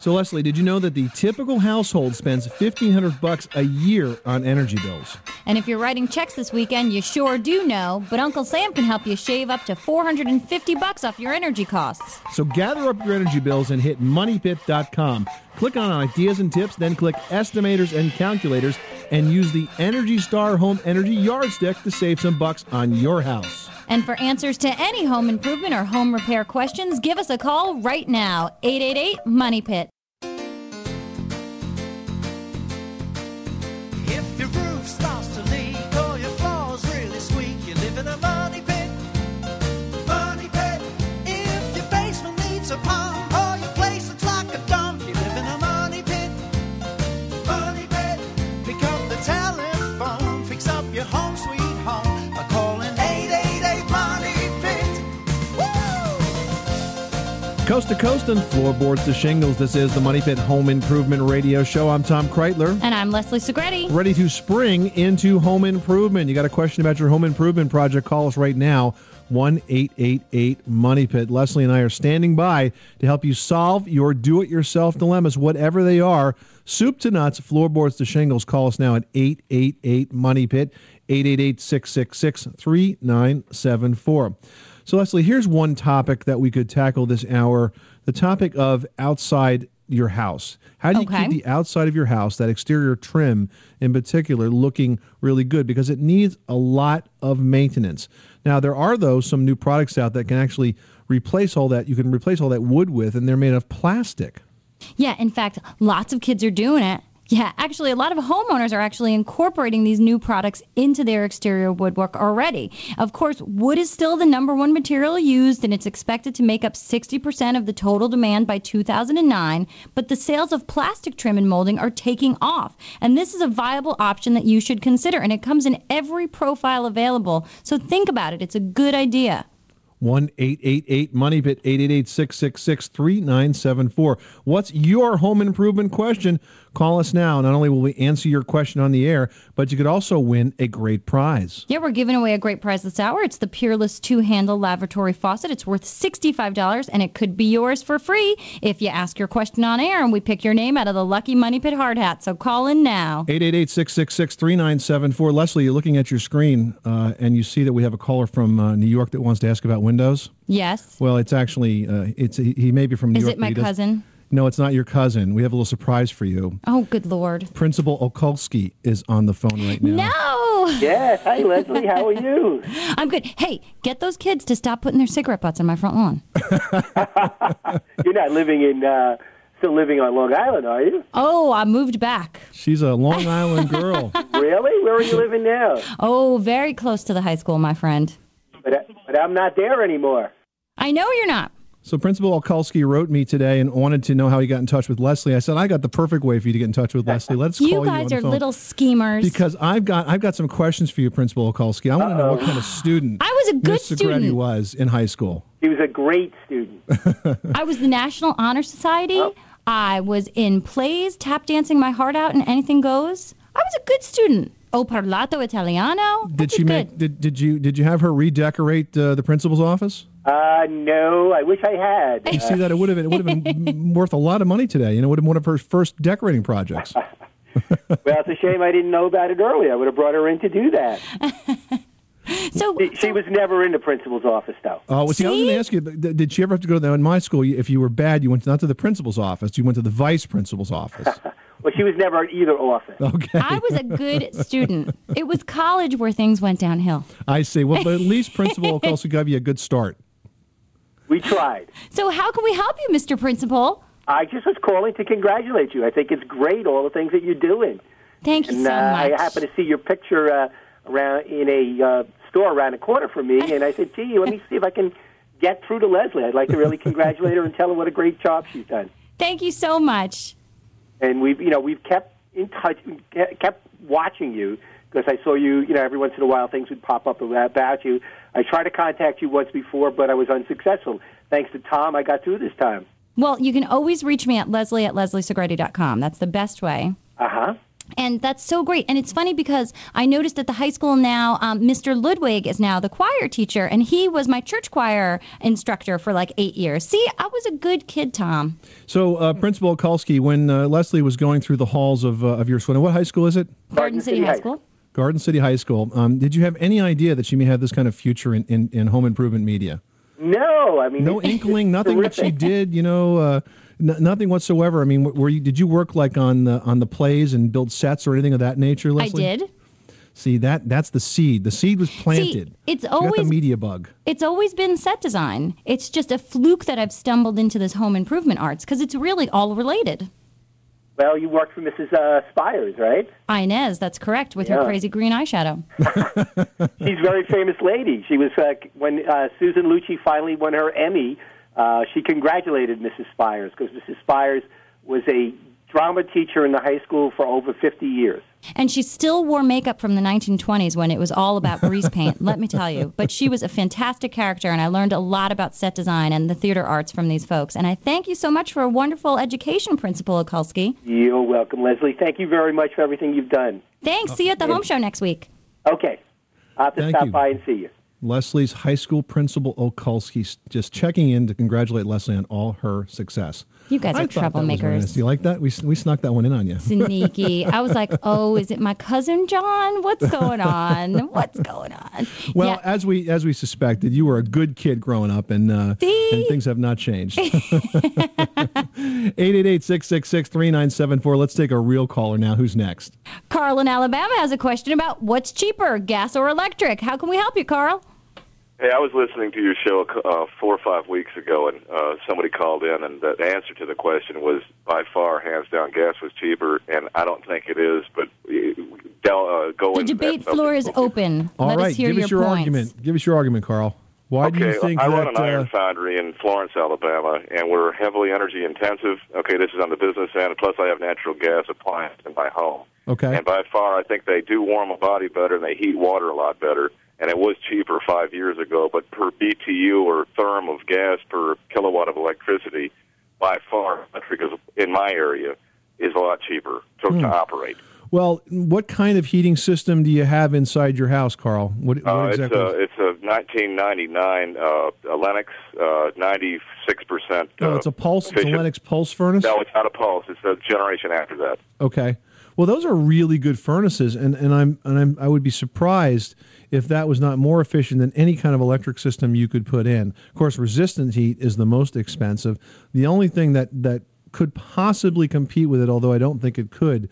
So Leslie, did you know that the typical household spends 1500 bucks a year on energy bills? And if you're writing checks this weekend, you sure do know, but Uncle Sam can help you shave up to 450 bucks off your energy costs. So gather up your energy bills and hit moneypit.com. Click on ideas and tips, then click estimators and calculators and use the Energy Star Home Energy Yardstick to save some bucks on your house. And for answers to any home improvement or home repair questions, give us a call right now 888 Money Pit. Coast to coast and floorboards to shingles. This is the Money Pit Home Improvement Radio Show. I'm Tom Kraeutler. And I'm Leslie Segrete. Ready to spring into home improvement. You got a question about your home improvement project? Call us right now. 1 888 Money Pit. Leslie and I are standing by to help you solve your do it yourself dilemmas, whatever they are. Soup to nuts, floorboards to shingles. Call us now at 888 Money Pit, 888 666 3974. So, Leslie, here's one topic that we could tackle this hour the topic of outside your house. How do you Okay. keep the outside of your house, that exterior trim in particular, looking really good? Because it needs a lot of maintenance. Now, there are, though, some new products out that can actually replace all that. You can replace all that wood with, and they're made of plastic. Yeah, in fact, lots of kids are doing it. Yeah, actually, a lot of homeowners are actually incorporating these new products into their exterior woodwork already. Of course, wood is still the number one material used, and it's expected to make up 60% of the total demand by 2009. But the sales of plastic trim and molding are taking off. And this is a viable option that you should consider. And it comes in every profile available. So think about it, it's a good idea. 1 888 Money Pit, 888 666 3974. What's your home improvement question? Call us now. Not only will we answer your question on the air, but you could also win a great prize. Yeah, we're giving away a great prize this hour. It's the Peerless two handle lavatory faucet. It's worth $65 and it could be yours for free if you ask your question on air and we pick your name out of the lucky Money Pit hard hat. So call in now. 888 666 3974. Leslie, you're looking at your screen uh, and you see that we have a caller from uh, New York that wants to ask about Windows. Yes. Well, it's actually, uh, it's he may be from New Is York. Is it my cousin? No, it's not your cousin. We have a little surprise for you. Oh, good Lord. Principal Okulski is on the phone right now. No! Yes. Hi, Leslie. How are you? I'm good. Hey, get those kids to stop putting their cigarette butts on my front lawn. You're not living in, uh, still living on Long Island, are you? Oh, I moved back. She's a Long Island girl. Really? Where are you living now? Oh, very close to the high school, my friend. But, I- but I'm not there anymore. I know you're not. So Principal Okulski wrote me today and wanted to know how he got in touch with Leslie. I said I got the perfect way for you to get in touch with Leslie. Let's You call guys you on the are phone. little schemers. because I've got I've got some questions for you, Principal Okulski. I want to know what kind of student I was a good Miss Segrete student. was in high school. He was a great student. I was the National Honor Society. I was in plays, tap dancing my heart out, and anything goes. I was a good student. Oh, parlato italiano. I Did she good. make did, did you did you have her redecorate uh, the principal's office? Uh, no, I wish I had. You see that it would have been, it would have been worth a lot of money today. You know, it would have been one of her first decorating projects. Well, it's a shame I didn't know about it earlier. I would have brought her in to do that. So, She, she was never in the principal's office, though. Oh, well, see, I was going to ask you, did she ever have to go to the, in my school? If you were bad, you went not to the principal's office, you went to the vice principal's office. Well, she was never in either office. Okay, I was a good student. It was college where things went downhill. I see. Well, but at least Principal also gave you a good start. We tried. So, how can we help you, Mr. Principal? I just was calling to congratulate you. I think it's great, all the things that you're doing. Thank you And so uh, much. I happened to see your picture uh, around in a uh, store around the corner from me, and I said, "Gee, let me see if I can get through to Leslie. I'd like to really congratulate her and tell her what a great job she's done." Thank you so much. And we've, you know, we've kept in touch, ke- kept watching you because I saw you. You know, every once in a while things would pop up about you. I tried to contact you once before, but I was unsuccessful. Thanks to Tom, I got through this time. Well, you can always reach me at leslie at lesliesegrete.com. That's the best way. Uh huh. And that's so great. And it's funny because I noticed at the high school now, um, Mr. Ludwig is now the choir teacher, and he was my church choir instructor for like eight years. See, I was a good kid, Tom. So, uh, Principal Okulski, when uh, Leslie was going through the halls of, uh, of your school, now what high school is it? Garden City High School. Garden City High School. Um, did you have any idea that she may have this kind of future in, in, in home improvement media? No, I mean No inkling, nothing that she did. You know, uh, n- nothing whatsoever. I mean, were you? Did you work like on the on the plays and build sets or anything of that nature, I did. See that that's the seed. The seed was planted. it's You the always- media bug. It's always been set design. It's just a fluke that I've stumbled into this home improvement arts because it's really all related. Well, you worked for Mrs. Uh, Spires, right? Inez, that's correct, with her crazy green eyeshadow. She's a very famous lady. She was uh, when uh, Susan Lucci finally won her Emmy. Uh, she congratulated Mrs. Spires because Mrs. Spires was a drama teacher in the high school for over 50 years. And she still wore makeup from the 1920s when it was all about grease paint, let me tell you. But she was a fantastic character, and I learned a lot about set design and the theater arts from these folks. And I thank you so much for a wonderful education, Principal Okulski. You're welcome, Leslie. Thank you very much for everything you've done. Thanks. See you at the home show next week. Okay. I'll have to Thank stop you. by and see you. Leslie's high school principal Okulski just checking in to congratulate Leslie on all her success. You guys I are thought that was very troublemakers. Do you like that? We, we snuck that one in on you. Sneaky. I was like, oh, is it my cousin John? What's going on? What's going on? Well, Yeah. as we as we suspected, you were a good kid growing up, and uh, and things have not changed. 888-666-3974. Let's take a real caller now. Who's next? Carl in Alabama has a question about what's cheaper, gas or electric. How can we help you, Carl? Hey, I was listening to your show uh, four or five weeks ago, and uh, somebody called in, and the answer to the question was by far, hands down, gas was cheaper, and I don't think it is. But uh, uh, go The into debate that floor is open. All Let right, us hear give your us your points. argument. Give us your argument, Carl. Why do you think I that? run an iron uh, foundry in Florence, Alabama, and we're heavily energy intensive. Okay, this is on the business end. Plus, I have natural gas appliance in my home. okay. And by far, I think they do warm a body better and they heat water a lot better. And it was cheaper five years ago, but per BTU or therm of gas per kilowatt of electricity, by far, electric is, in my area is a lot cheaper to, Hmm. to operate. well, what kind of heating system do you have inside your house, Carl? What, what Uh, exactly? It's a it's a 1999 uh, Lennox, uh, 96 percent. oh, it's a pulse. It's a. Lennox pulse furnace. No, it's not a pulse. It's a generation after that. Okay. Well, those are really good furnaces, and, and I'm and I'm I would be surprised if that was not more efficient than any kind of electric system you could put in. Of course, resistant heat is the most expensive. The only thing that that could possibly compete with it, although I don't think it could,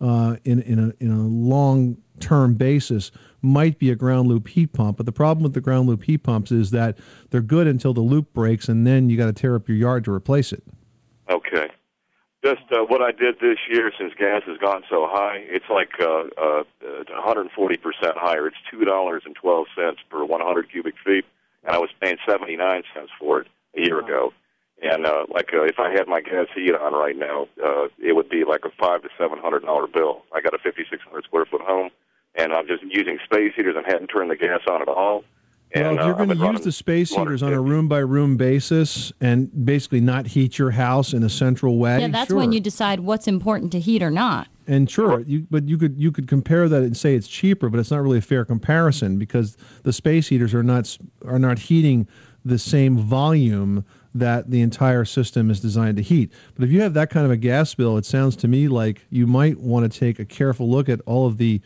uh, in in a in a long term basis, might be a ground loop heat pump. But the problem with the ground loop heat pumps is that they're good until the loop breaks, and then you got to tear up your yard to replace it. Okay. Just uh, what I did this year, since gas has gone so high, it's like uh, uh, 140 percent higher. It's two dollars and twelve cents per 100 cubic feet, and I was paying 79 cents for it a year ago. And uh, like uh, if I had my gas heat on right now, uh, it would be like a five to seven hundred dollar bill. I got a 5,600 square foot home, and I'm just using space heaters and hadn't turned the gas on at all. Well, if uh, you're I've going to use the space heaters on a room by room basis and basically not heat your house in a central way, Yeah, that's sure. when you decide what's important to heat or not. and sure, you, but you could you could compare that and say it's cheaper, but it's not really a fair comparison because the space heaters are not are not heating the same volume that the entire system is designed to heat. But if you have that kind of a gas bill, it sounds to me like you might want to take a careful look at all of the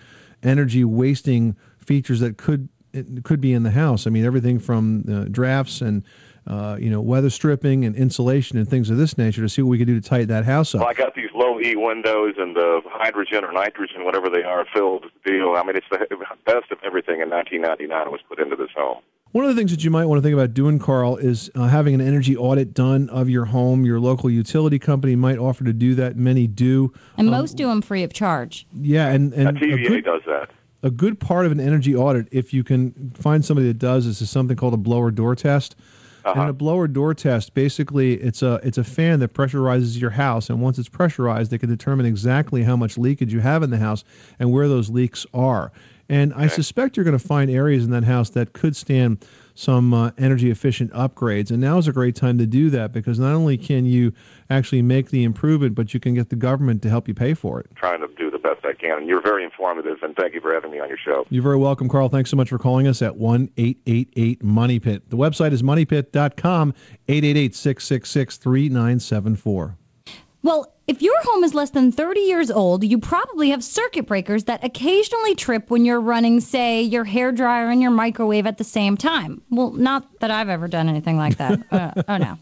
energy wasting features that could it could be in the house. I mean, everything from uh, drafts and uh, you know weather stripping and insulation and things of this nature to see what we could do to tighten that house up. Well, I got these low E windows and the hydrogen or nitrogen, whatever they are, filled deal. I mean, it's the best of everything in 1999 was put into this home. One of the things that you might want to think about doing, Carl, is uh, having an energy audit done of your home. Your local utility company might offer to do that. Many do. And most do them free of charge. Yeah, and and a TVA good, does that. A good part of an energy audit, if you can find somebody that does, this, is something called a blower door test. And a blower door test, basically, it's a it's a fan that pressurizes your house, and once it's pressurized, they can determine exactly how much leakage you have in the house and where those leaks are. And I suspect you're going to find areas in that house that could stand some uh, energy efficient upgrades. And now is a great time to do that because not only can you actually make the improvement, but you can get the government to help you pay for it. Trying to do the best I can. You're very informative, and thank you for having me on your show. You're very welcome, Carl. Thanks so much for calling us at 1 888 Money Pit. The website is moneypit.com, 888 666 3974. Well, if your home is less than 30 years old, you probably have circuit breakers that occasionally trip when you're running, say, your hair dryer and your microwave at the same time. Well, not that I've ever done anything like that. Uh, oh no.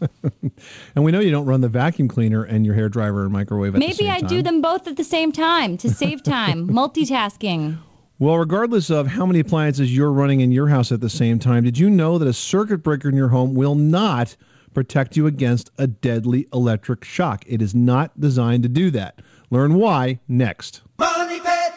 And we know you don't run the vacuum cleaner and your hair dryer and microwave at the Maybe same I time. do them both at the same time to save time. Multitasking. Well, regardless of how many appliances you're running in your house at the same time, did you know that a circuit breaker in your home will not protect you against a deadly electric shock? It is not designed to do that. Learn why next. Money Pit.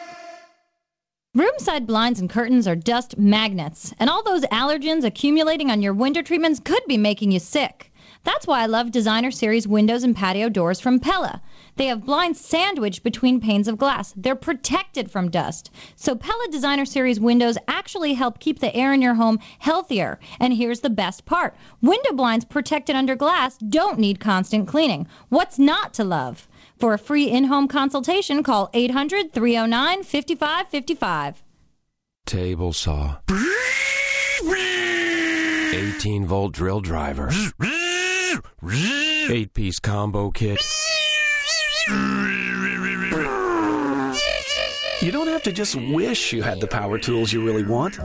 Room-side blinds and curtains are dust magnets, and all those allergens accumulating on your window treatments could be making you sick. That's why I love designer series windows and patio doors from Pella. They have blinds sandwiched between panes of glass. They're protected from dust. So Pella designer series windows actually help keep the air in your home healthier. And here's the best part. Window blinds protected under glass don't need constant cleaning. What's not to love? For a free in-home consultation, call 800-309-5555. Table saw. 18 volt drill driver. 8 piece combo kit. You don't have to just wish you had the power tools you really want.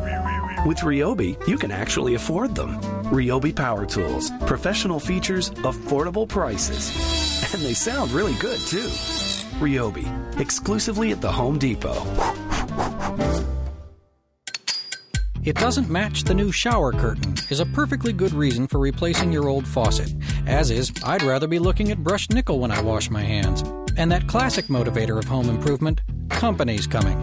With Ryobi, you can actually afford them. Ryobi Power Tools. Professional features, affordable prices. And they sound really good, too. Ryobi, exclusively at the Home Depot. It doesn't match the new shower curtain is a perfectly good reason for replacing your old faucet. As is, I'd rather be looking at brushed nickel when I wash my hands. And that classic motivator of home improvement, company's coming.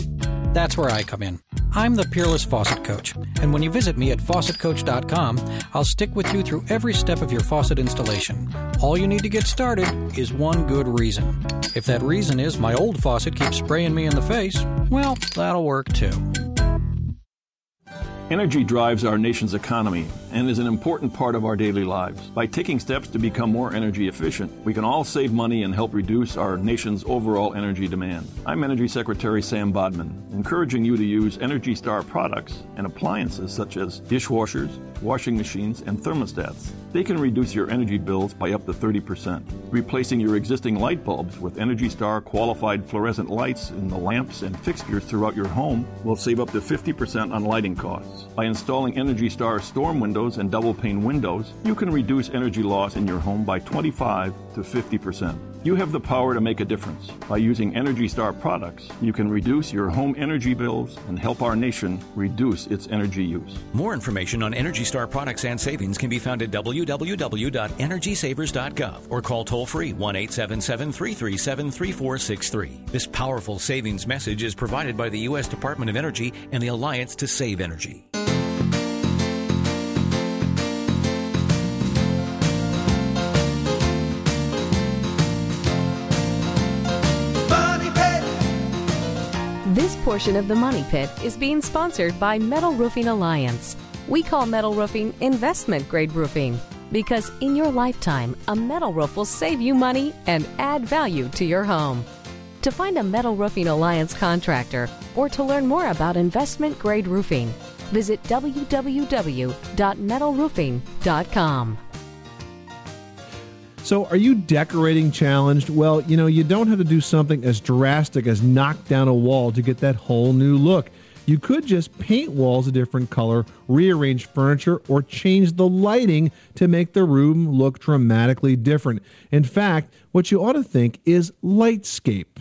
That's where I come in. I'm the Peerless Faucet Coach, and when you visit me at faucetcoach.com, I'll stick with you through every step of your faucet installation. All you need to get started is one good reason. If that reason is my old faucet keeps spraying me in the face, well, that'll work too. Energy drives our nation's economy and is an important part of our daily lives. By taking steps to become more energy efficient, we can all save money and help reduce our nation's overall energy demand. I'm Energy Secretary Sam Bodman, encouraging you to use Energy Star products and appliances such as dishwashers, washing machines, and thermostats. They can reduce your energy bills by up to 30%. Replacing your existing light bulbs with Energy Star qualified fluorescent lights in the lamps and fixtures throughout your home will save up to 50% on lighting costs. By installing Energy Star storm windows and double pane windows, you can reduce energy loss in your home by 25 to 50%. You have the power to make a difference. By using Energy Star products, you can reduce your home energy bills and help our nation reduce its energy use. More information on Energy Star products and savings can be found at www.energysavers.gov or call toll free 1 877 337 3463. This powerful savings message is provided by the U.S. Department of Energy and the Alliance to Save Energy. Portion of the Money Pit is being sponsored by Metal Roofing Alliance. We call metal roofing investment grade roofing because in your lifetime, a metal roof will save you money and add value to your home. To find a Metal Roofing Alliance contractor or to learn more about investment grade roofing, visit www.metalroofing.com. So, are you decorating challenged? Well, you know, you don't have to do something as drastic as knock down a wall to get that whole new look. You could just paint walls a different color, rearrange furniture, or change the lighting to make the room look dramatically different. In fact, what you ought to think is lightscape.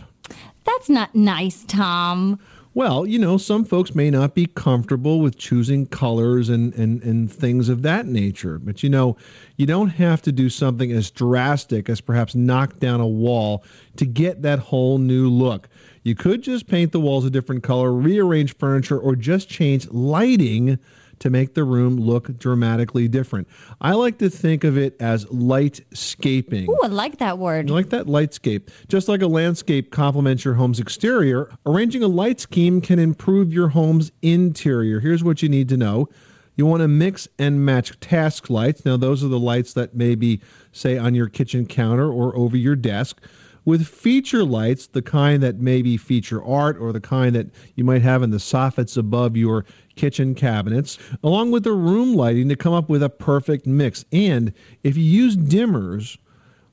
That's not nice, Tom. Well, you know, some folks may not be comfortable with choosing colors and, and, and things of that nature. But, you know, you don't have to do something as drastic as perhaps knock down a wall to get that whole new look. You could just paint the walls a different color, rearrange furniture, or just change lighting to make the room look dramatically different. I like to think of it as lightscaping. Ooh, I like that word. You like that lightscape. Just like a landscape complements your home's exterior, arranging a light scheme can improve your home's interior. Here's what you need to know. You want to mix and match task lights. Now, those are the lights that may be, say, on your kitchen counter or over your desk. With feature lights, the kind that maybe feature art or the kind that you might have in the soffits above your kitchen cabinets, along with the room lighting to come up with a perfect mix. And if you use dimmers,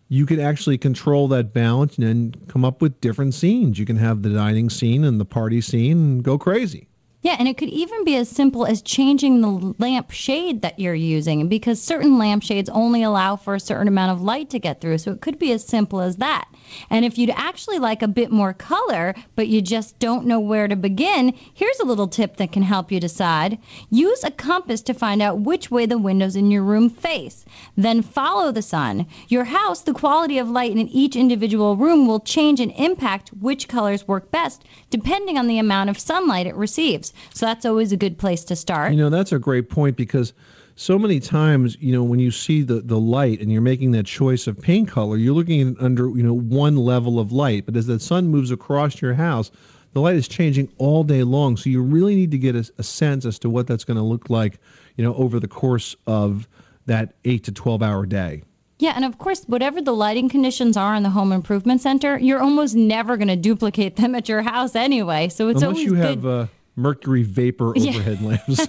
you can actually control that balance and then come up with different scenes. You can have the dining scene and the party scene and go crazy. Yeah, and it could even be as simple as changing the lamp shade that you're using because certain lampshades only allow for a certain amount of light to get through. So it could be as simple as that. And if you'd actually like a bit more color, but you just don't know where to begin, here's a little tip that can help you decide. Use a compass to find out which way the windows in your room face. Then follow the sun. Your house, the quality of light in each individual room will change and impact which colors work best depending on the amount of sunlight it receives. So that's always a good place to start. You know, that's a great point because so many times, you know, when you see the, the light and you're making that choice of paint color, you're looking at under, you know, one level of light. But as the sun moves across your house, the light is changing all day long. So you really need to get a, a sense as to what that's going to look like, you know, over the course of that eight to 12 hour day. Yeah, and of course, whatever the lighting conditions are in the home improvement center, you're almost never going to duplicate them at your house anyway. So it's Unless always you good. have uh, mercury vapor Yeah. overhead lamps,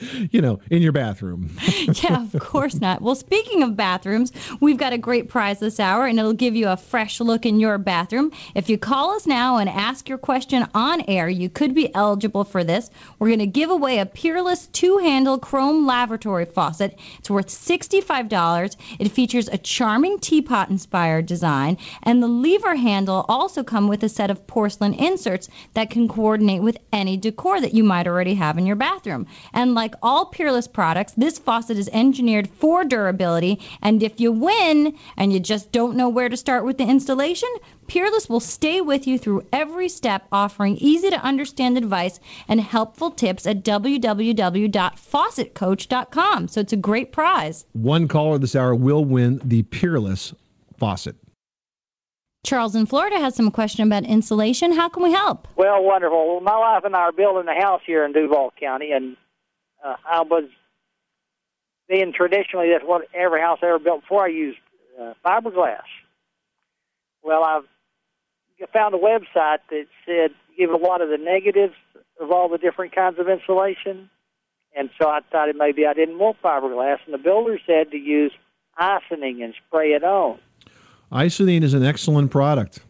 you know, in your bathroom. yeah, of course not. Well, speaking of bathrooms, we've got a great prize this hour, and it'll give you a fresh look in your bathroom. If you call us now and ask your question on air, you could be eligible for this. We're going to give away a Peerless two handle chrome lavatory faucet. It's worth $65. It features a charming teapot inspired design, and the lever handle also come with a set of porcelain inserts that can coordinate with any decor that you might already have in your bathroom. And like all Peerless products, this faucet is engineered for durability. And if you win and you just don't know where to start with the installation, Peerless will stay with you through every step, offering easy to understand advice and helpful tips at www.faucetcoach.com. So it's a great prize. One caller this hour will win the Peerless faucet. Charles in Florida has some question about insulation. How can we help? Well, wonderful. Well, my wife and I are building a house here in Duval County, and uh, I was being traditionally that's what every house I ever built before. I used uh, fiberglass. Well, I've found a website that said give a lot of the negatives of all the different kinds of insulation, and so I decided maybe I didn't want fiberglass, and the builder said to use Icynene and spray it on. Icynene is an excellent product.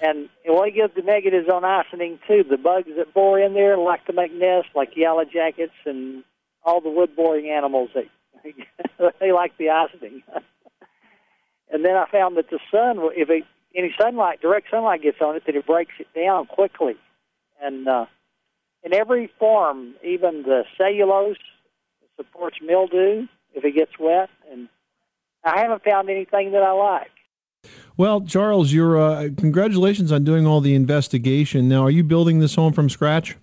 And only gives the negatives on Icynene too. The bugs that bore in there like to make nests, like yellow jackets and all the wood boring animals. They they like the Icynene. and then I found that the sun, if it, any sunlight, direct sunlight gets on it, that it breaks it down quickly. And uh, in every form, even the cellulose supports mildew if it gets wet. And I haven't found anything that I like. Well, Charles, your uh, congratulations on doing all the investigation. Now, are you building this home from scratch?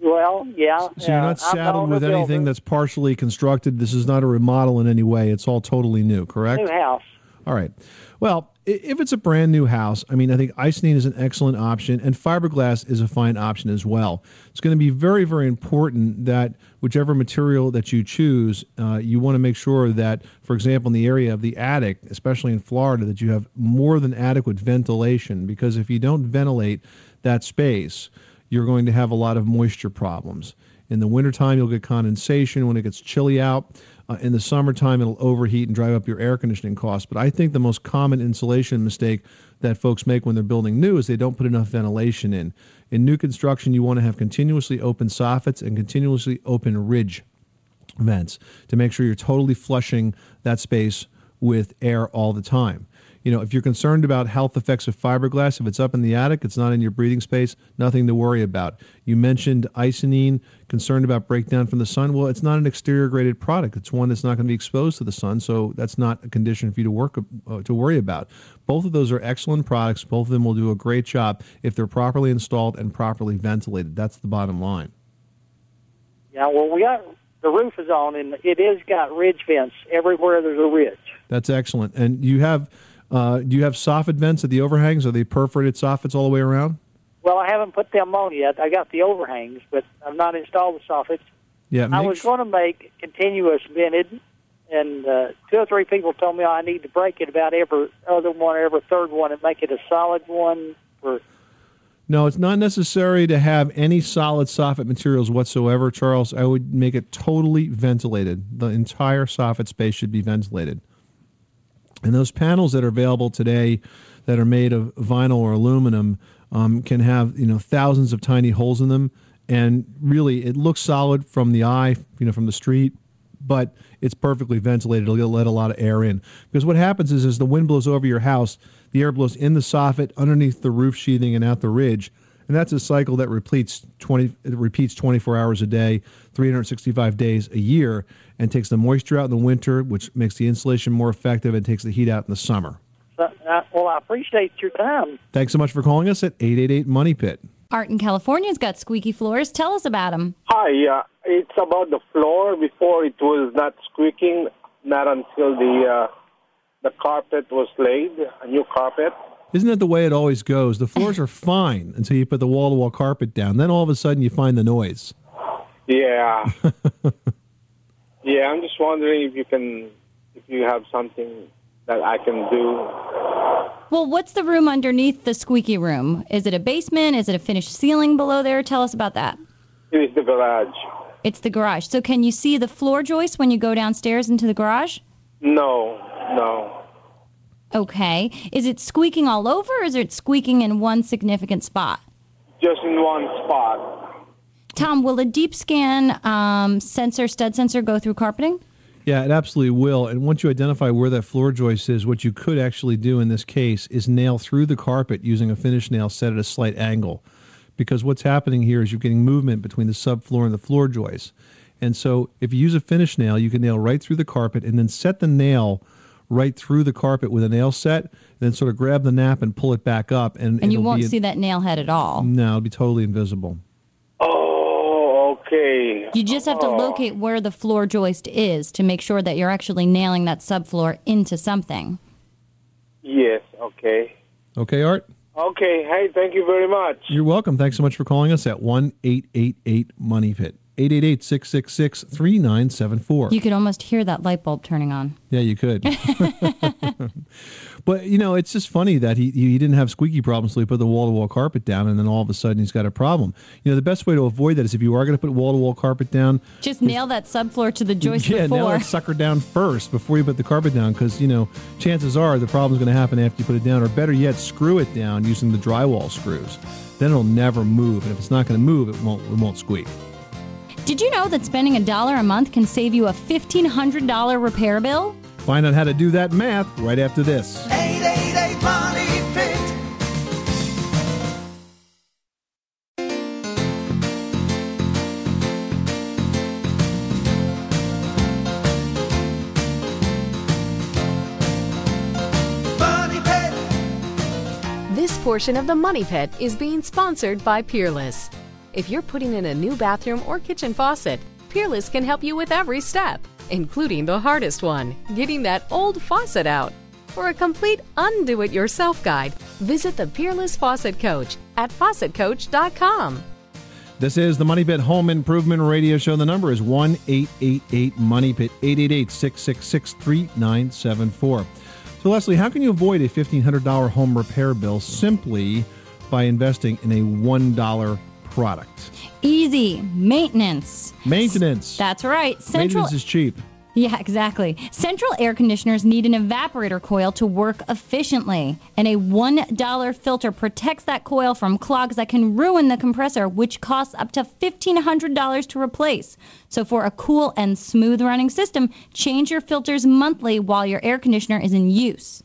Well, yeah. So you're uh, not I'm saddled with anything that's partially constructed. This is not a remodel in any way. It's all totally new, correct? New house. All right. Well, if it's a brand new house, I mean, I think Icynene is an excellent option, and fiberglass is a fine option as well. It's going to be very, very important that whichever material that you choose, uh, you want to make sure that, for example, in the area of the attic, especially in Florida, that you have more than adequate ventilation. Because if you don't ventilate that space, you're going to have a lot of moisture problems. In the wintertime, you'll get condensation when it gets chilly out. Uh, in the summertime, it'll overheat and drive up your air conditioning costs. But I think the most common insulation mistake that folks make when they're building new is they don't put enough ventilation in. In new construction, you want to have continuously open soffits and continuously open ridge vents to make sure you're totally flushing that space with air all the time. You know, if you're concerned about health effects of fiberglass, if it's up in the attic, it's not in your breathing space, nothing to worry about. You mentioned Icynene, concerned about breakdown from the sun. Well, it's not an exterior graded product. It's one that's not going to be exposed to the sun, so that's not a condition for you to work uh, to worry about. Both of those are excellent products. Both of them will do a great job if they're properly installed and properly ventilated. That's the bottom line. Yeah, well, we got the roof is on, and it is got ridge vents everywhere. There's a ridge. That's excellent. And you have uh, do you have soffit vents at the overhangs? Are they perforated soffits all the way around? Well, I haven't put them on yet. I got the overhangs, but I've not installed the soffits. Yeah. I was going to make continuous vented, and uh, two or three people told me I need to break it about every other one, every third one, and make it a solid one for No, it's not necessary to have any solid soffit materials whatsoever, Charles. I would make it totally ventilated. The entire soffit space should be ventilated. And those panels that are available today that are made of vinyl or aluminum um, can have you know thousands of tiny holes in them, and really it looks solid from the eye, you know, from the street, but it's perfectly ventilated. It'll let a lot of air in because what happens is as the wind blows over your house, the air blows in the soffit, underneath the roof sheathing, and out the ridge. And that's a cycle that repeats 20 it repeats 24 hours a day, 365 days a year, and takes the moisture out in the winter, which makes the insulation more effective, and takes the heat out in the summer. Uh, well, I appreciate your time. Thanks so much for calling us at 888 Money Pit. Art in California's got squeaky floors. Tell us about them. Hi, uh, it's about the floor. Before it was not squeaking, not until the uh, the carpet was laid, a new carpet. Isn't that the way it always goes? The floors are fine until you put the wall to wall carpet down. Then all of a sudden you find the noise. Yeah, yeah. I'm just wondering if you can, if you have something that I can do. Well, what's the room underneath the squeaky room? Is it a basement? Is it a finished ceiling below there? Tell us about that. It is the garage. It's the garage. So can you see the floor joist when you go downstairs into the garage? No, no. Okay. Is it squeaking all over or is it squeaking in one significant spot? Just in one spot. Tom, will a deep scan um, sensor, stud sensor, go through carpeting? Yeah, it absolutely will. And once you identify where that floor joist is, what you could actually do in this case is nail through the carpet using a finish nail set at a slight angle. Because what's happening here is you're getting movement between the subfloor and the floor joist. And so if you use a finish nail, you can nail right through the carpet and then set the nail right through the carpet with a nail set, then sort of grab the nap and pull it back up. And, And you it'll won't be, see that nail head at all. No, it'll be totally invisible. Oh, okay. You just have to Oh. locate where the floor joist is to make sure that you're actually nailing that subfloor into something. Yes. Okay. Okay, Art? Okay. Hey, thank you very much. You're welcome. Thanks so much for calling us at 1 888 Money Pit. 888 666 3974. You could almost hear that light bulb turning on. Yeah, you could. but you know, it's just funny that he he didn't have squeaky problems, so he put the wall to wall carpet down, and then all of a sudden he's got a problem. You know, the best way to avoid that is if you are going to put wall to wall carpet down, Just nail that subfloor to the joist yeah, nail before. that sucker down first before you put the carpet down, because you know chances are the problem's going to happen after you put it down, or better yet, screw it down using the drywall screws. Then it'll never move, and if it's not going to move, it won't it won't squeak. Did you know that spending a dollar a month can save you a $1,500 repair bill? Find out how to do that math right after this. 888 Money Pit. Money Pit. This portion of the Money Pit is being sponsored by Peerless. If you're putting in a new bathroom or kitchen faucet, Peerless can help you with every step, including the hardest one getting that old faucet out. For a complete undo it yourself guide, visit the Peerless Faucet Coach at faucetcoach.com. This is the Money Pit Home Improvement Radio Show. The number is 1 888 Money Pit, 888 666 3974. So, Leslie, how can you avoid a $1,500 home repair bill simply by investing in a $1 product? Easy maintenance. Maintenance. That's right. Central Maintenance is cheap. Yeah, exactly. Central air conditioners need an evaporator coil to work efficiently, and a $1 filter protects that coil from clogs that can ruin the compressor, which costs up to $1,500 to replace. So, for a cool and smooth running system, change your filters monthly while your air conditioner is in use.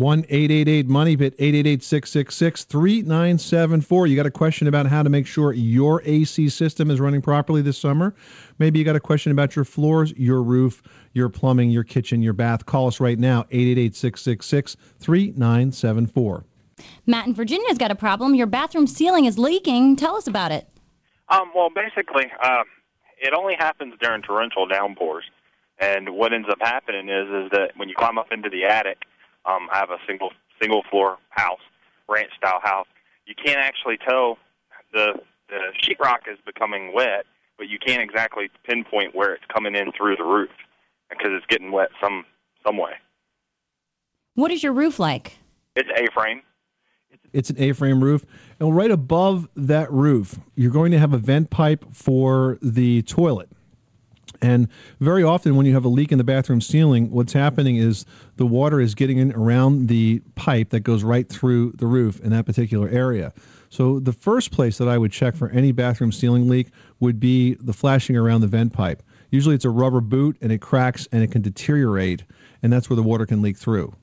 1 888 Money Pit, 888 666 3974. You got a question about how to make sure your AC system is running properly this summer? Maybe you got a question about your floors, your roof, your plumbing, your kitchen, your bath. Call us right now, 888 666 3974. Matt in Virginia's got a problem. Your bathroom ceiling is leaking. Tell us about it. Um, well, basically, uh, it only happens during torrential downpours, and what ends up happening is is that when you climb up into the attic, um, I have a single single floor house, ranch style house. You can't actually tell the the sheetrock is becoming wet, but you can't exactly pinpoint where it's coming in through the roof. because it's getting wet some some way. What is your roof like? It's A-frame. It's an A-frame roof, and right above that roof, you're going to have a vent pipe for the toilet. And very often, when you have a leak in the bathroom ceiling, what's happening is the water is getting in around the pipe that goes right through the roof in that particular area. So, the first place that I would check for any bathroom ceiling leak would be the flashing around the vent pipe. Usually, it's a rubber boot and it cracks and it can deteriorate, and that's where the water can leak through.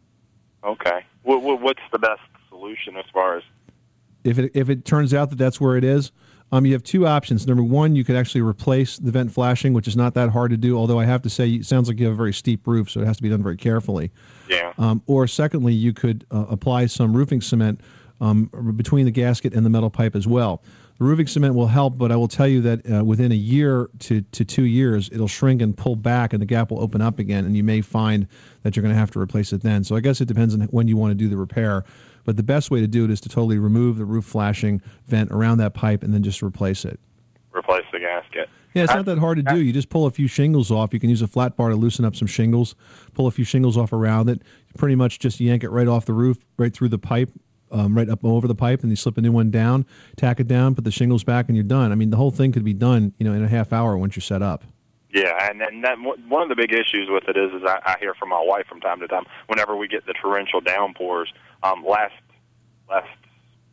Okay. What, what, what's the best solution as far as if it if it turns out that that's where it is, um, you have two options. Number one, you could actually replace the vent flashing, which is not that hard to do. Although I have to say, it sounds like you have a very steep roof, so it has to be done very carefully. Yeah. Um, or secondly, you could uh, apply some roofing cement um, between the gasket and the metal pipe as well. The roofing cement will help, but I will tell you that uh, within a year to, to two years, it'll shrink and pull back, and the gap will open up again, and you may find that you're going to have to replace it then. So I guess it depends on when you want to do the repair. But the best way to do it is to totally remove the roof flashing vent around that pipe and then just replace it. replace the gasket? Yeah, it's not that hard to do. You just pull a few shingles off. You can use a flat bar to loosen up some shingles, pull a few shingles off around it. Pretty much just yank it right off the roof, right through the pipe, um, right up over the pipe, and you slip a new one down, tack it down, put the shingles back, and you're done. I mean, the whole thing could be done, you know, in a half hour once you're set up. Yeah, and and that one of the big issues with it is, is I, I hear from my wife from time to time. Whenever we get the torrential downpours, um, last last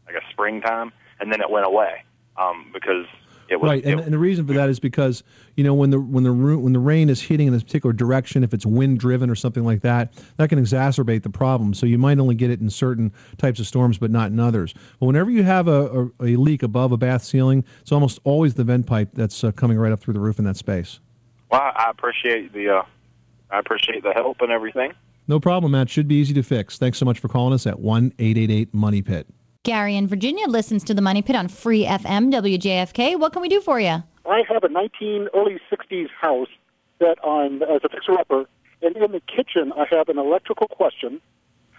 I guess springtime, and then it went away um, because it was right, and, and the reason for that is because you know when the when the when the rain is hitting in a particular direction, if it's wind driven or something like that, that can exacerbate the problem. So you might only get it in certain types of storms, but not in others. But whenever you have a, a, a leak above a bath ceiling, it's almost always the vent pipe that's uh, coming right up through the roof in that space. Well, I appreciate the uh, I appreciate the help and everything. No problem, Matt. Should be easy to fix. Thanks so much for calling us at one eight eight eight Money Pit. Gary in Virginia listens to the Money Pit on Free FM WJFK. What can we do for you? I have a 19 early 60s house that I'm as a fixer upper, and in the kitchen I have an electrical question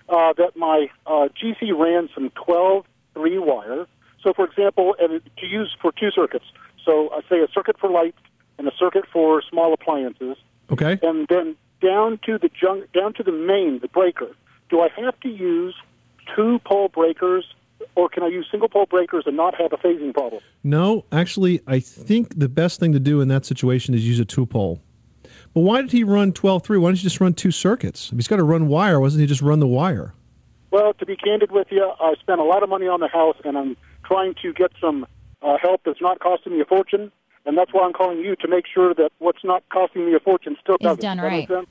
uh, that my uh, GC ran some 12 three wire. So, for example, and to use for two circuits. So, I say a circuit for lights and a circuit for small appliances, Okay. and then down to the junk, down to the main, the breaker. Do I have to use two pole breakers, or can I use single pole breakers and not have a phasing problem? No, actually, I think the best thing to do in that situation is use a two pole. But why did he run 12 3? Why didn't you just run two circuits? If he's got to run wire, why doesn't he just run the wire? Well, to be candid with you, I spent a lot of money on the house, and I'm trying to get some uh, help that's not costing me a fortune. And that's why I'm calling you to make sure that what's not costing me a fortune still does. done Does that make right.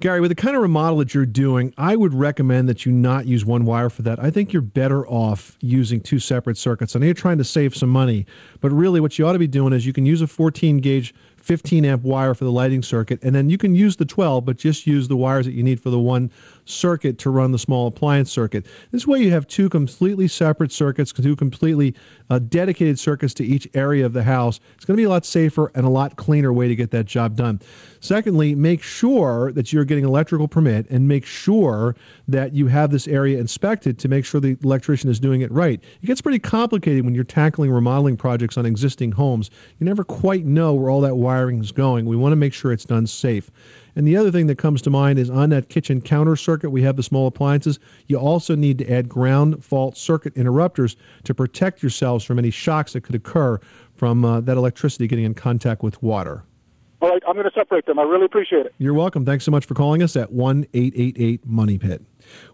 Gary, with the kind of remodel that you're doing, I would recommend that you not use one wire for that. I think you're better off using two separate circuits. I know you're trying to save some money, but really what you ought to be doing is you can use a 14 gauge 15 amp wire for the lighting circuit, and then you can use the 12, but just use the wires that you need for the one circuit to run the small appliance circuit. This way, you have two completely separate circuits, two completely uh, dedicated circuits to each area of the house. It's going to be a lot safer and a lot cleaner way to get that job done. Secondly, make sure that you're getting electrical permit and make sure that you have this area inspected to make sure the electrician is doing it right. It gets pretty complicated when you're tackling remodeling projects on existing homes. You never quite know where all that wiring is going. We want to make sure it's done safe. And the other thing that comes to mind is on that kitchen counter circuit, we have the small appliances. You also need to add ground fault circuit interrupters to protect yourselves from any shocks that could occur from uh, that electricity getting in contact with water. All right, I'm going to separate them. I really appreciate it. You're welcome. Thanks so much for calling us at 1 888 Money Pit.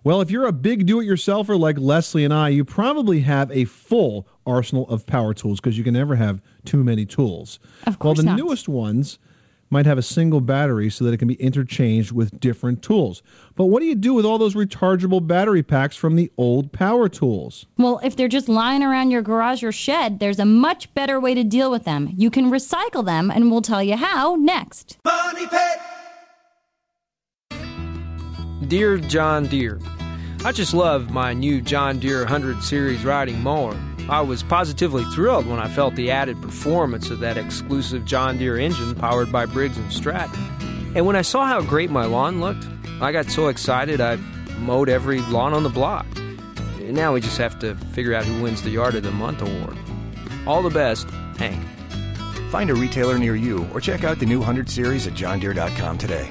Well, if you're a big do it yourselfer like Leslie and I, you probably have a full arsenal of power tools because you can never have too many tools. Of course well, the not. newest ones might have a single battery so that it can be interchanged with different tools. But what do you do with all those rechargeable battery packs from the old power tools? Well, if they're just lying around your garage or shed, there's a much better way to deal with them. You can recycle them, and we'll tell you how next. Money Pit. Dear John Deere, I just love my new John Deere 100 Series riding mower. I was positively thrilled when I felt the added performance of that exclusive John Deere engine powered by Briggs & Stratton. And when I saw how great my lawn looked, I got so excited I mowed every lawn on the block. And now we just have to figure out who wins the Yard of the Month award. All the best, Hank. Find a retailer near you or check out the new 100 series at johndeere.com today.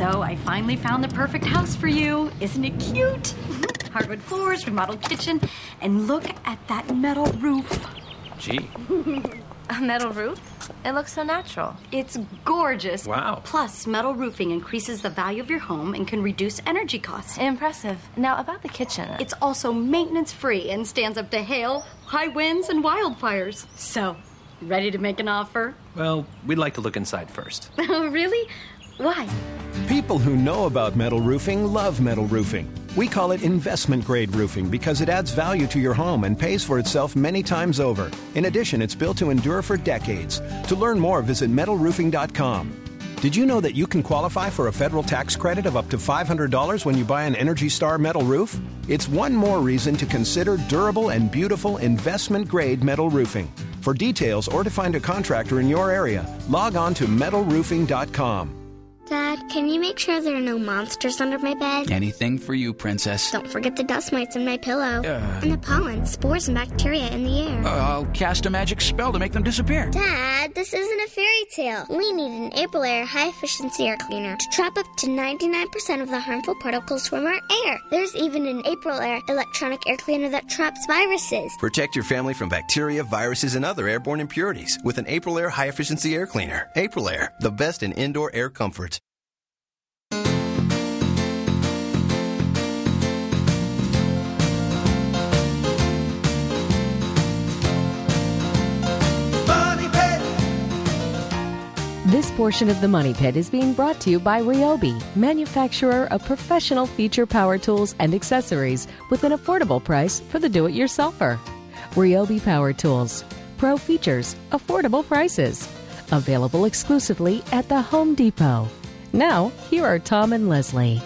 So I finally found the perfect house for you. Isn't it cute? Mm-hmm. Hardwood floors, remodeled kitchen, and look at that metal roof. Gee. A metal roof? It looks so natural. It's gorgeous. Wow. Plus, metal roofing increases the value of your home and can reduce energy costs. Impressive. Now, about the kitchen. It's also maintenance free and stands up to hail, high winds, and wildfires. So, ready to make an offer? Well, we'd like to look inside first. Oh, really? Why? People who know about metal roofing love metal roofing. We call it investment grade roofing because it adds value to your home and pays for itself many times over. In addition, it's built to endure for decades. To learn more, visit metalroofing.com. Did you know that you can qualify for a federal tax credit of up to $500 when you buy an Energy Star metal roof? It's one more reason to consider durable and beautiful investment grade metal roofing. For details or to find a contractor in your area, log on to metalroofing.com. Dad, can you make sure there are no monsters under my bed? Anything for you, Princess. Don't forget the dust mites in my pillow. Uh. and the pollen, spores, and bacteria in the air. Uh, I'll cast a magic spell to make them disappear. Dad, this isn't a fairy tale. We need an Aprilaire high efficiency air cleaner to trap up to 99% of the harmful particles from our air. There's even an Aprilaire electronic air cleaner that traps viruses. Protect your family from bacteria, viruses, and other airborne impurities with an Aprilaire high efficiency air cleaner. Aprilaire, the best in indoor air comfort. This portion of the Money Pit is being brought to you by Ryobi, manufacturer of professional feature power tools and accessories with an affordable price for the do it yourselfer. Ryobi Power Tools. Pro features, affordable prices. Available exclusively at the Home Depot. Now, here are Tom and Leslie.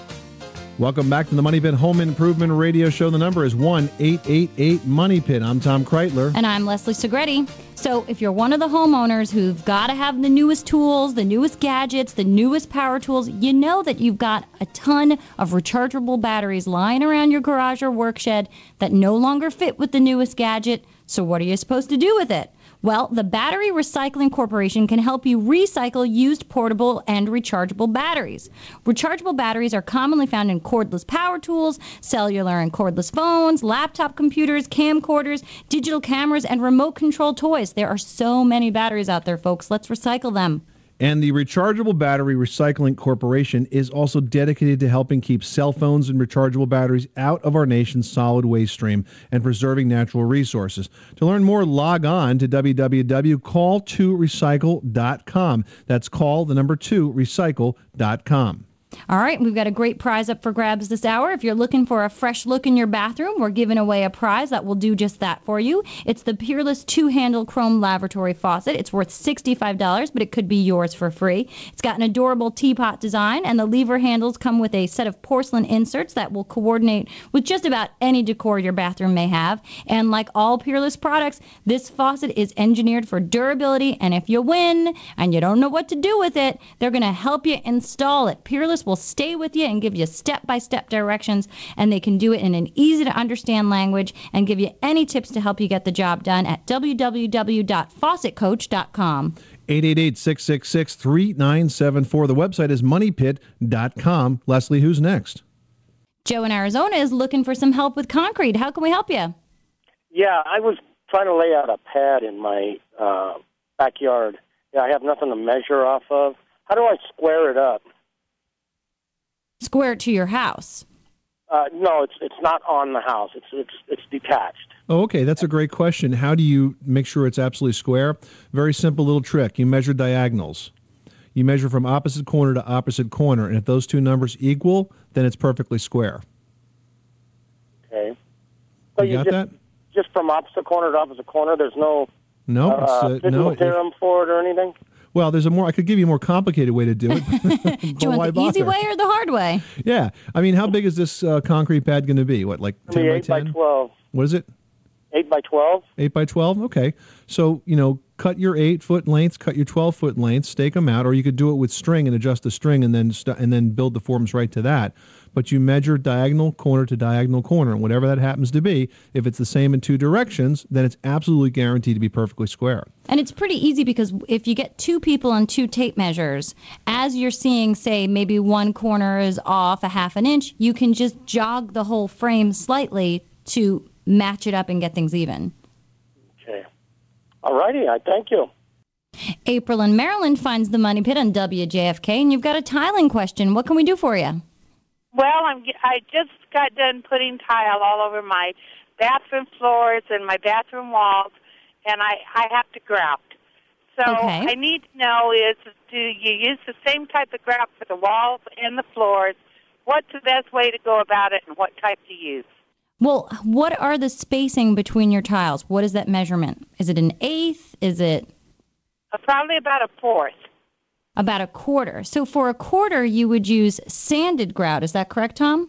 Welcome back to the Money Pit Home Improvement Radio Show. The number is 1 888 Money Pit. I'm Tom Kraeutler. And I'm Leslie Segrete. So, if you're one of the homeowners who've got to have the newest tools, the newest gadgets, the newest power tools, you know that you've got a ton of rechargeable batteries lying around your garage or work shed that no longer fit with the newest gadget. So, what are you supposed to do with it? Well, the Battery Recycling Corporation can help you recycle used portable and rechargeable batteries. Rechargeable batteries are commonly found in cordless power tools, cellular and cordless phones, laptop computers, camcorders, digital cameras, and remote control toys. There are so many batteries out there, folks. Let's recycle them. And the Rechargeable Battery Recycling Corporation is also dedicated to helping keep cell phones and rechargeable batteries out of our nation's solid waste stream and preserving natural resources. To learn more, log on to www.call2recycle.com. That's call the number 2 recycle.com. All right, we've got a great prize up for grabs this hour. If you're looking for a fresh look in your bathroom, we're giving away a prize that will do just that for you. It's the Peerless two handle chrome lavatory faucet. It's worth $65, but it could be yours for free. It's got an adorable teapot design, and the lever handles come with a set of porcelain inserts that will coordinate with just about any decor your bathroom may have. And like all Peerless products, this faucet is engineered for durability, and if you win and you don't know what to do with it, they're going to help you install it. Peerless will stay with you and give you step by step directions, and they can do it in an easy to understand language and give you any tips to help you get the job done at www.faucetcoach.com. 888 666 3974. The website is moneypit.com. Leslie, who's next? Joe in Arizona is looking for some help with concrete. How can we help you? Yeah, I was trying to lay out a pad in my uh, backyard. Yeah, I have nothing to measure off of. How do I square it up? Square it to your house. Uh, no, it's it's not on the house. It's it's it's detached. Oh, okay. That's a great question. How do you make sure it's absolutely square? Very simple little trick. You measure diagonals. You measure from opposite corner to opposite corner, and if those two numbers equal, then it's perfectly square. Okay. You got just, that? Just from opposite corner to opposite corner. There's no No, it's, uh, uh, no. theorem for it or anything. Well, there's a more. I could give you a more complicated way to do it. Do you want the easy way or the hard way? Yeah. I mean, how big is this uh, concrete pad going to be? What, like ten Maybe by eight by twelve. What is it? Eight by twelve. Eight by twelve. Okay. So you know, cut your eight foot lengths, cut your twelve foot lengths, stake them out, or you could do it with string and adjust the string, and then st- and then build the forms right to that. But you measure diagonal corner to diagonal corner, and whatever that happens to be, if it's the same in two directions, then it's absolutely guaranteed to be perfectly square. And it's pretty easy because if you get two people on two tape measures, as you're seeing, say, maybe one corner is off a half an inch, you can just jog the whole frame slightly to match it up and get things even. Okay. All righty. I thank you. April in Maryland finds the money pit on WJFK, and you've got a tiling question. What can we do for you? Well, I'm I just got done putting tile all over my bathroom floors and my bathroom walls, and I I have to grout. So Okay. I need to know is do you use the same type of grout for the walls and the floors? What's the best way to go about it, and what type to use? Well, what are the spacing between your tiles? What is that measurement? Is it an eighth? Is it Uh, probably about a fourth. about a quarter? So for a quarter, you would use sanded grout. Is that correct, Tom?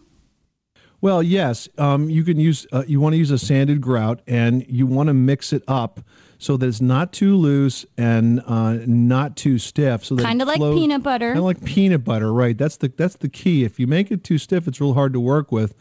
Well, yes, um, you can use. Uh, you want to use a sanded grout, and you want to mix it up so that it's not too loose and uh, not too stiff. So that Kinda like flows- peanut butter. Kinda like peanut butter, right? That's the that's the key. If you make it too stiff, it's real hard to work with.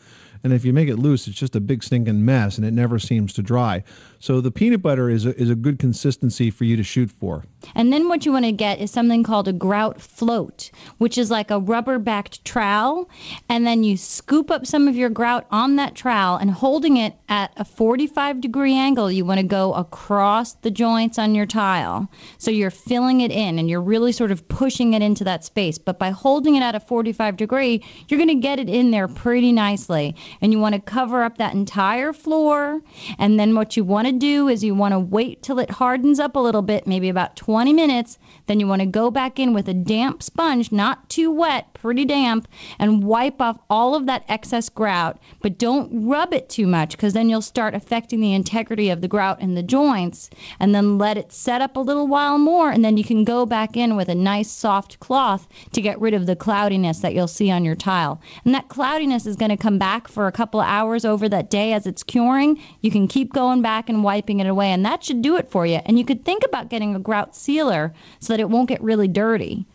And if you make it loose, it's just a big stinking mess, and it never seems to dry. So the peanut butter is a, is a good consistency for you to shoot for. And then what you want to get is something called a grout float, which is like a rubber backed trowel. And then you scoop up some of your grout on that trowel and holding it at a 45 degree angle, you want to go across the joints on your tile. So you're filling it in and you're really sort of pushing it into that space. But by holding it at a 45 degree, you're going to get it in there pretty nicely. And you want to cover up that entire floor. And then what you want to do is you want to wait till it hardens up a little bit, maybe about 20 minutes. Then you want to go back in with a damp sponge, not too wet, pretty damp, and wipe off all of that excess grout. But don't rub it too much because then you'll start affecting the integrity of the grout in the joints. And then let it set up a little while more. And then you can go back in with a nice soft cloth to get rid of the cloudiness that you'll see on your tile. And that cloudiness is going to come back for a couple hours over that day as it's curing. You can keep going back and wiping it away, and that should do it for you. And you could think about getting a grout sealer so that it won't get really dirty.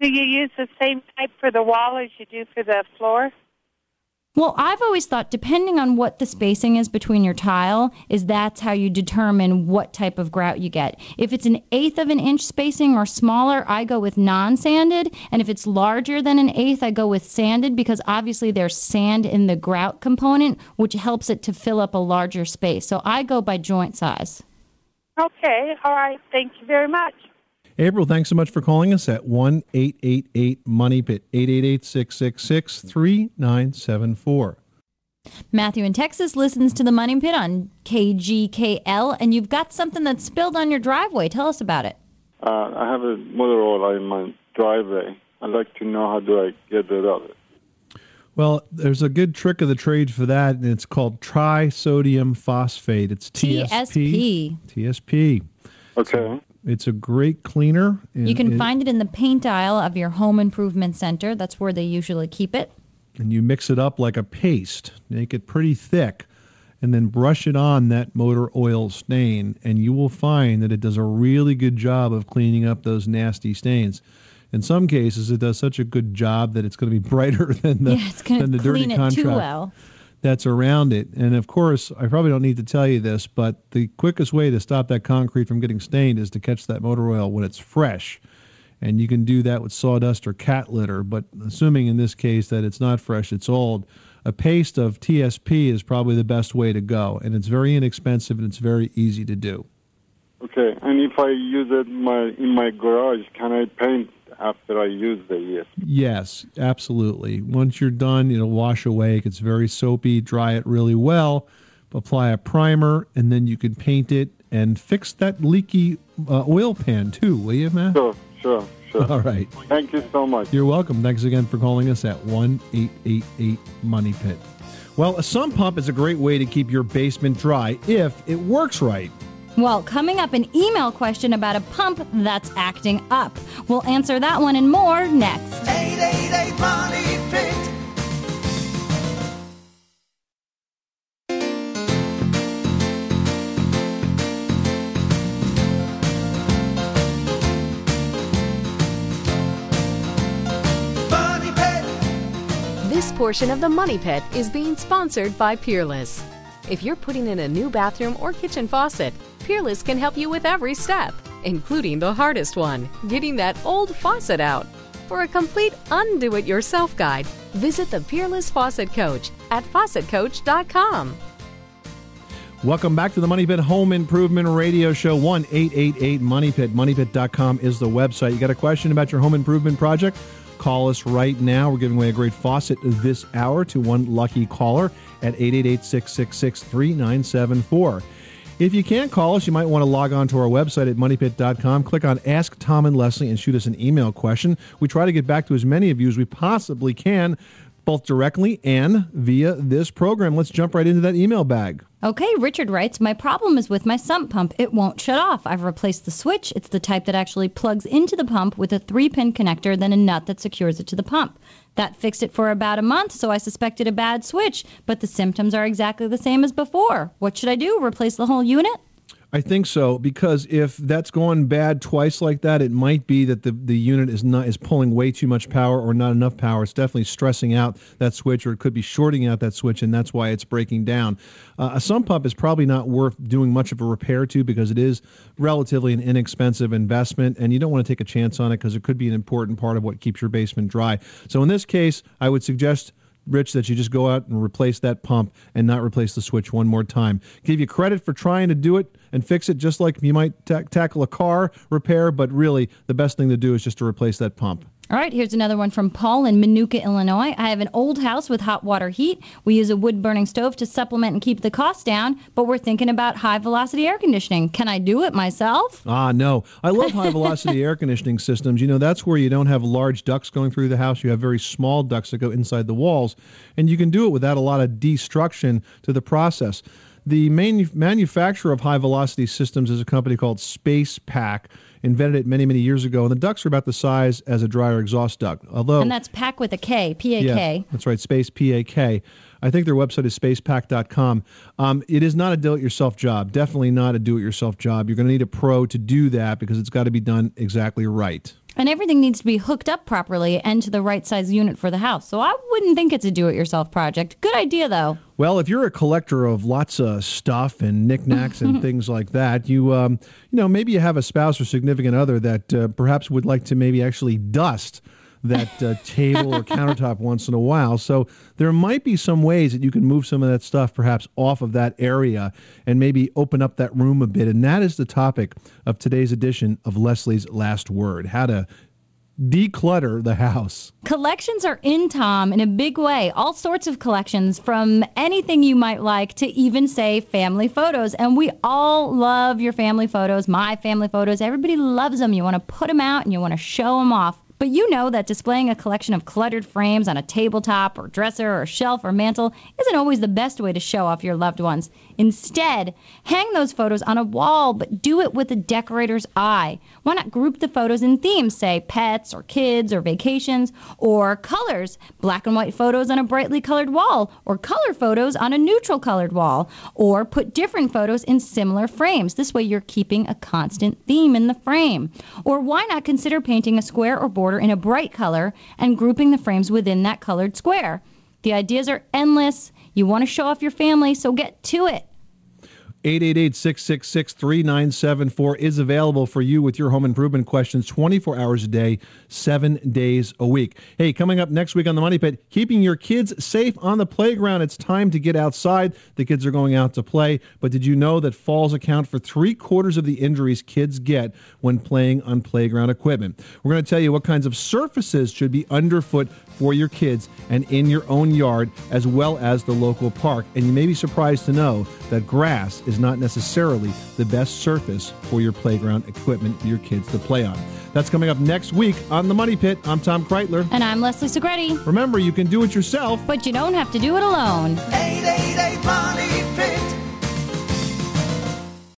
Do you use the same type for the wall as you do for the floor? Well, I've always thought, depending on what the spacing is between your tile, is that's how you determine what type of grout you get. If it's an eighth of an inch spacing or smaller, I go with non-sanded, and if it's larger than an eighth, I go with sanded because obviously there's sand in the grout component, which helps it to fill up a larger space. So I go by joint size. Okay, all right. Thank you very much. April, thanks so much for calling us at 1 888 Money Pit, 888 666 3974. Matthew in Texas listens to the Money Pit on KGKL, and you've got something that's spilled on your driveway. Tell us about it. Uh, I have a motor oil in my driveway. I'd like to know how do I get rid of it. Well, there's a good trick of the trade for that, and it's called trisodium phosphate. It's TSP. TSP. Okay. It's a great cleaner. You can it- find it in the paint aisle of your home improvement center. That's where they usually keep it. and you mix it up like a paste, make it pretty thick, and then brush it on that motor oil stain, and you will find that it does a really good job of cleaning up those nasty stains. In some cases, it does such a good job that it's going to be brighter than the, yeah, it's than the to dirty clean it contract well. that's around it. And of course, I probably don't need to tell you this, but the quickest way to stop that concrete from getting stained is to catch that motor oil when it's fresh. And you can do that with sawdust or cat litter, but assuming in this case that it's not fresh, it's old, a paste of TSP is probably the best way to go. And it's very inexpensive and it's very easy to do. Okay. And if I use it my in my garage, can I paint after I use the ES? Yes, absolutely. Once you're done, it'll wash away. It gets very soapy. Dry it really well. Apply a primer, and then you can paint it and fix that leaky uh, oil pan too, will you, Matt? Sure, sure, sure. All right. Thank you so much. You're welcome. Thanks again for calling us at 1 888 Money Pit. Well, a sump pump is a great way to keep your basement dry if it works right. Well, coming up, an email question about a pump that's acting up. We'll answer that one and more next. 888 Money Pit. This portion of the Money Pit is being sponsored by Peerless. If you're putting in a new bathroom or kitchen faucet, Peerless can help you with every step, including the hardest one getting that old faucet out. For a complete undo it yourself guide, visit the Peerless Faucet Coach at faucetcoach.com. Welcome back to the Money Pit Home Improvement Radio Show. 1 888 Money Pit. MoneyPit.com is the website. You got a question about your home improvement project? Call us right now. We're giving away a great faucet this hour to one lucky caller at 888 666 3974. If you can't call us, you might want to log on to our website at moneypit.com. Click on Ask Tom and Leslie and shoot us an email question. We try to get back to as many of you as we possibly can, both directly and via this program. Let's jump right into that email bag. Okay, Richard writes, My problem is with my sump pump. It won't shut off. I've replaced the switch. It's the type that actually plugs into the pump with a three pin connector, then a nut that secures it to the pump. That fixed it for about a month, so I suspected a bad switch, but the symptoms are exactly the same as before. What should I do? Replace the whole unit? I think so because if that's gone bad twice like that, it might be that the, the unit is not is pulling way too much power or not enough power. It's definitely stressing out that switch, or it could be shorting out that switch, and that's why it's breaking down. Uh, a sump pump is probably not worth doing much of a repair to because it is relatively an inexpensive investment, and you don't want to take a chance on it because it could be an important part of what keeps your basement dry. So in this case, I would suggest Rich, that you just go out and replace that pump and not replace the switch one more time. Give you credit for trying to do it and fix it just like you might ta- tackle a car repair, but really the best thing to do is just to replace that pump. All right, here's another one from Paul in Manuka, Illinois. I have an old house with hot water heat. We use a wood burning stove to supplement and keep the cost down, but we're thinking about high velocity air conditioning. Can I do it myself? Ah, no. I love high velocity air conditioning systems. You know, that's where you don't have large ducts going through the house. You have very small ducts that go inside the walls, and you can do it without a lot of destruction to the process. The main manufacturer of high velocity systems is a company called SpacePak. Invented it many, many years ago, and the ducts are about the size as a dryer exhaust duct. Although And that's pack with a K, P A K. yeah, that's right, Space P A K. I think their website is spacepak.com. Um, it is not a do it yourself job. Definitely not a do it yourself job. You're going to need a pro to do that because it's got to be done exactly right. And everything needs to be hooked up properly and to the right size unit for the house. So I wouldn't think it's a do it yourself project. Good idea, though. Well, if you're a collector of lots of stuff and knickknacks and things like that, you um, you know maybe you have a spouse or significant other that uh, perhaps would like to maybe actually dust that uh, table or countertop once in a while. So there might be some ways that you can move some of that stuff perhaps off of that area and maybe open up that room a bit. And that is the topic of today's edition of Leslie's Last Word: how to declutter the house. Collections are in, Tom, in a big way. All sorts of collections, from anything you might like to even, say, family photos. And we all love your family photos, my family photos. Everybody loves them. You want to put them out and you want to show them off. But you know that displaying a collection of cluttered frames on a tabletop or dresser or shelf or mantle isn't always the best way to show off your loved ones. Instead, hang those photos on a wall, but do it with a decorator's eye. Why not group the photos in themes, say pets or kids or vacations, or colors, black and white photos on a brightly colored wall, or color photos on a neutral colored wall, or put different photos in similar frames. This way you're keeping a constant theme in the frame. Or why not consider painting a square or border in a bright color and grouping the frames within that colored square? The ideas are endless. You want to show off your family, so get to it. 888-666-3974 is available for you with your home improvement questions 24 hours a day, 7 days a week. Hey, coming up next week on the Money Pit, keeping your kids safe on the playground. It's time to get outside. The kids are going out to play, but did you know that falls account for 3 quarters of the injuries kids get when playing on playground equipment? We're going to tell you what kinds of surfaces should be underfoot for your kids and in your own yard as well as the local park. And you may be surprised to know that grass is not necessarily the best surface for your playground equipment for your kids to play on. That's coming up next week on The Money Pit. I'm Tom Kraeutler. And I'm Leslie Segrete. Remember, you can do it yourself. But you don't have to do it alone. 888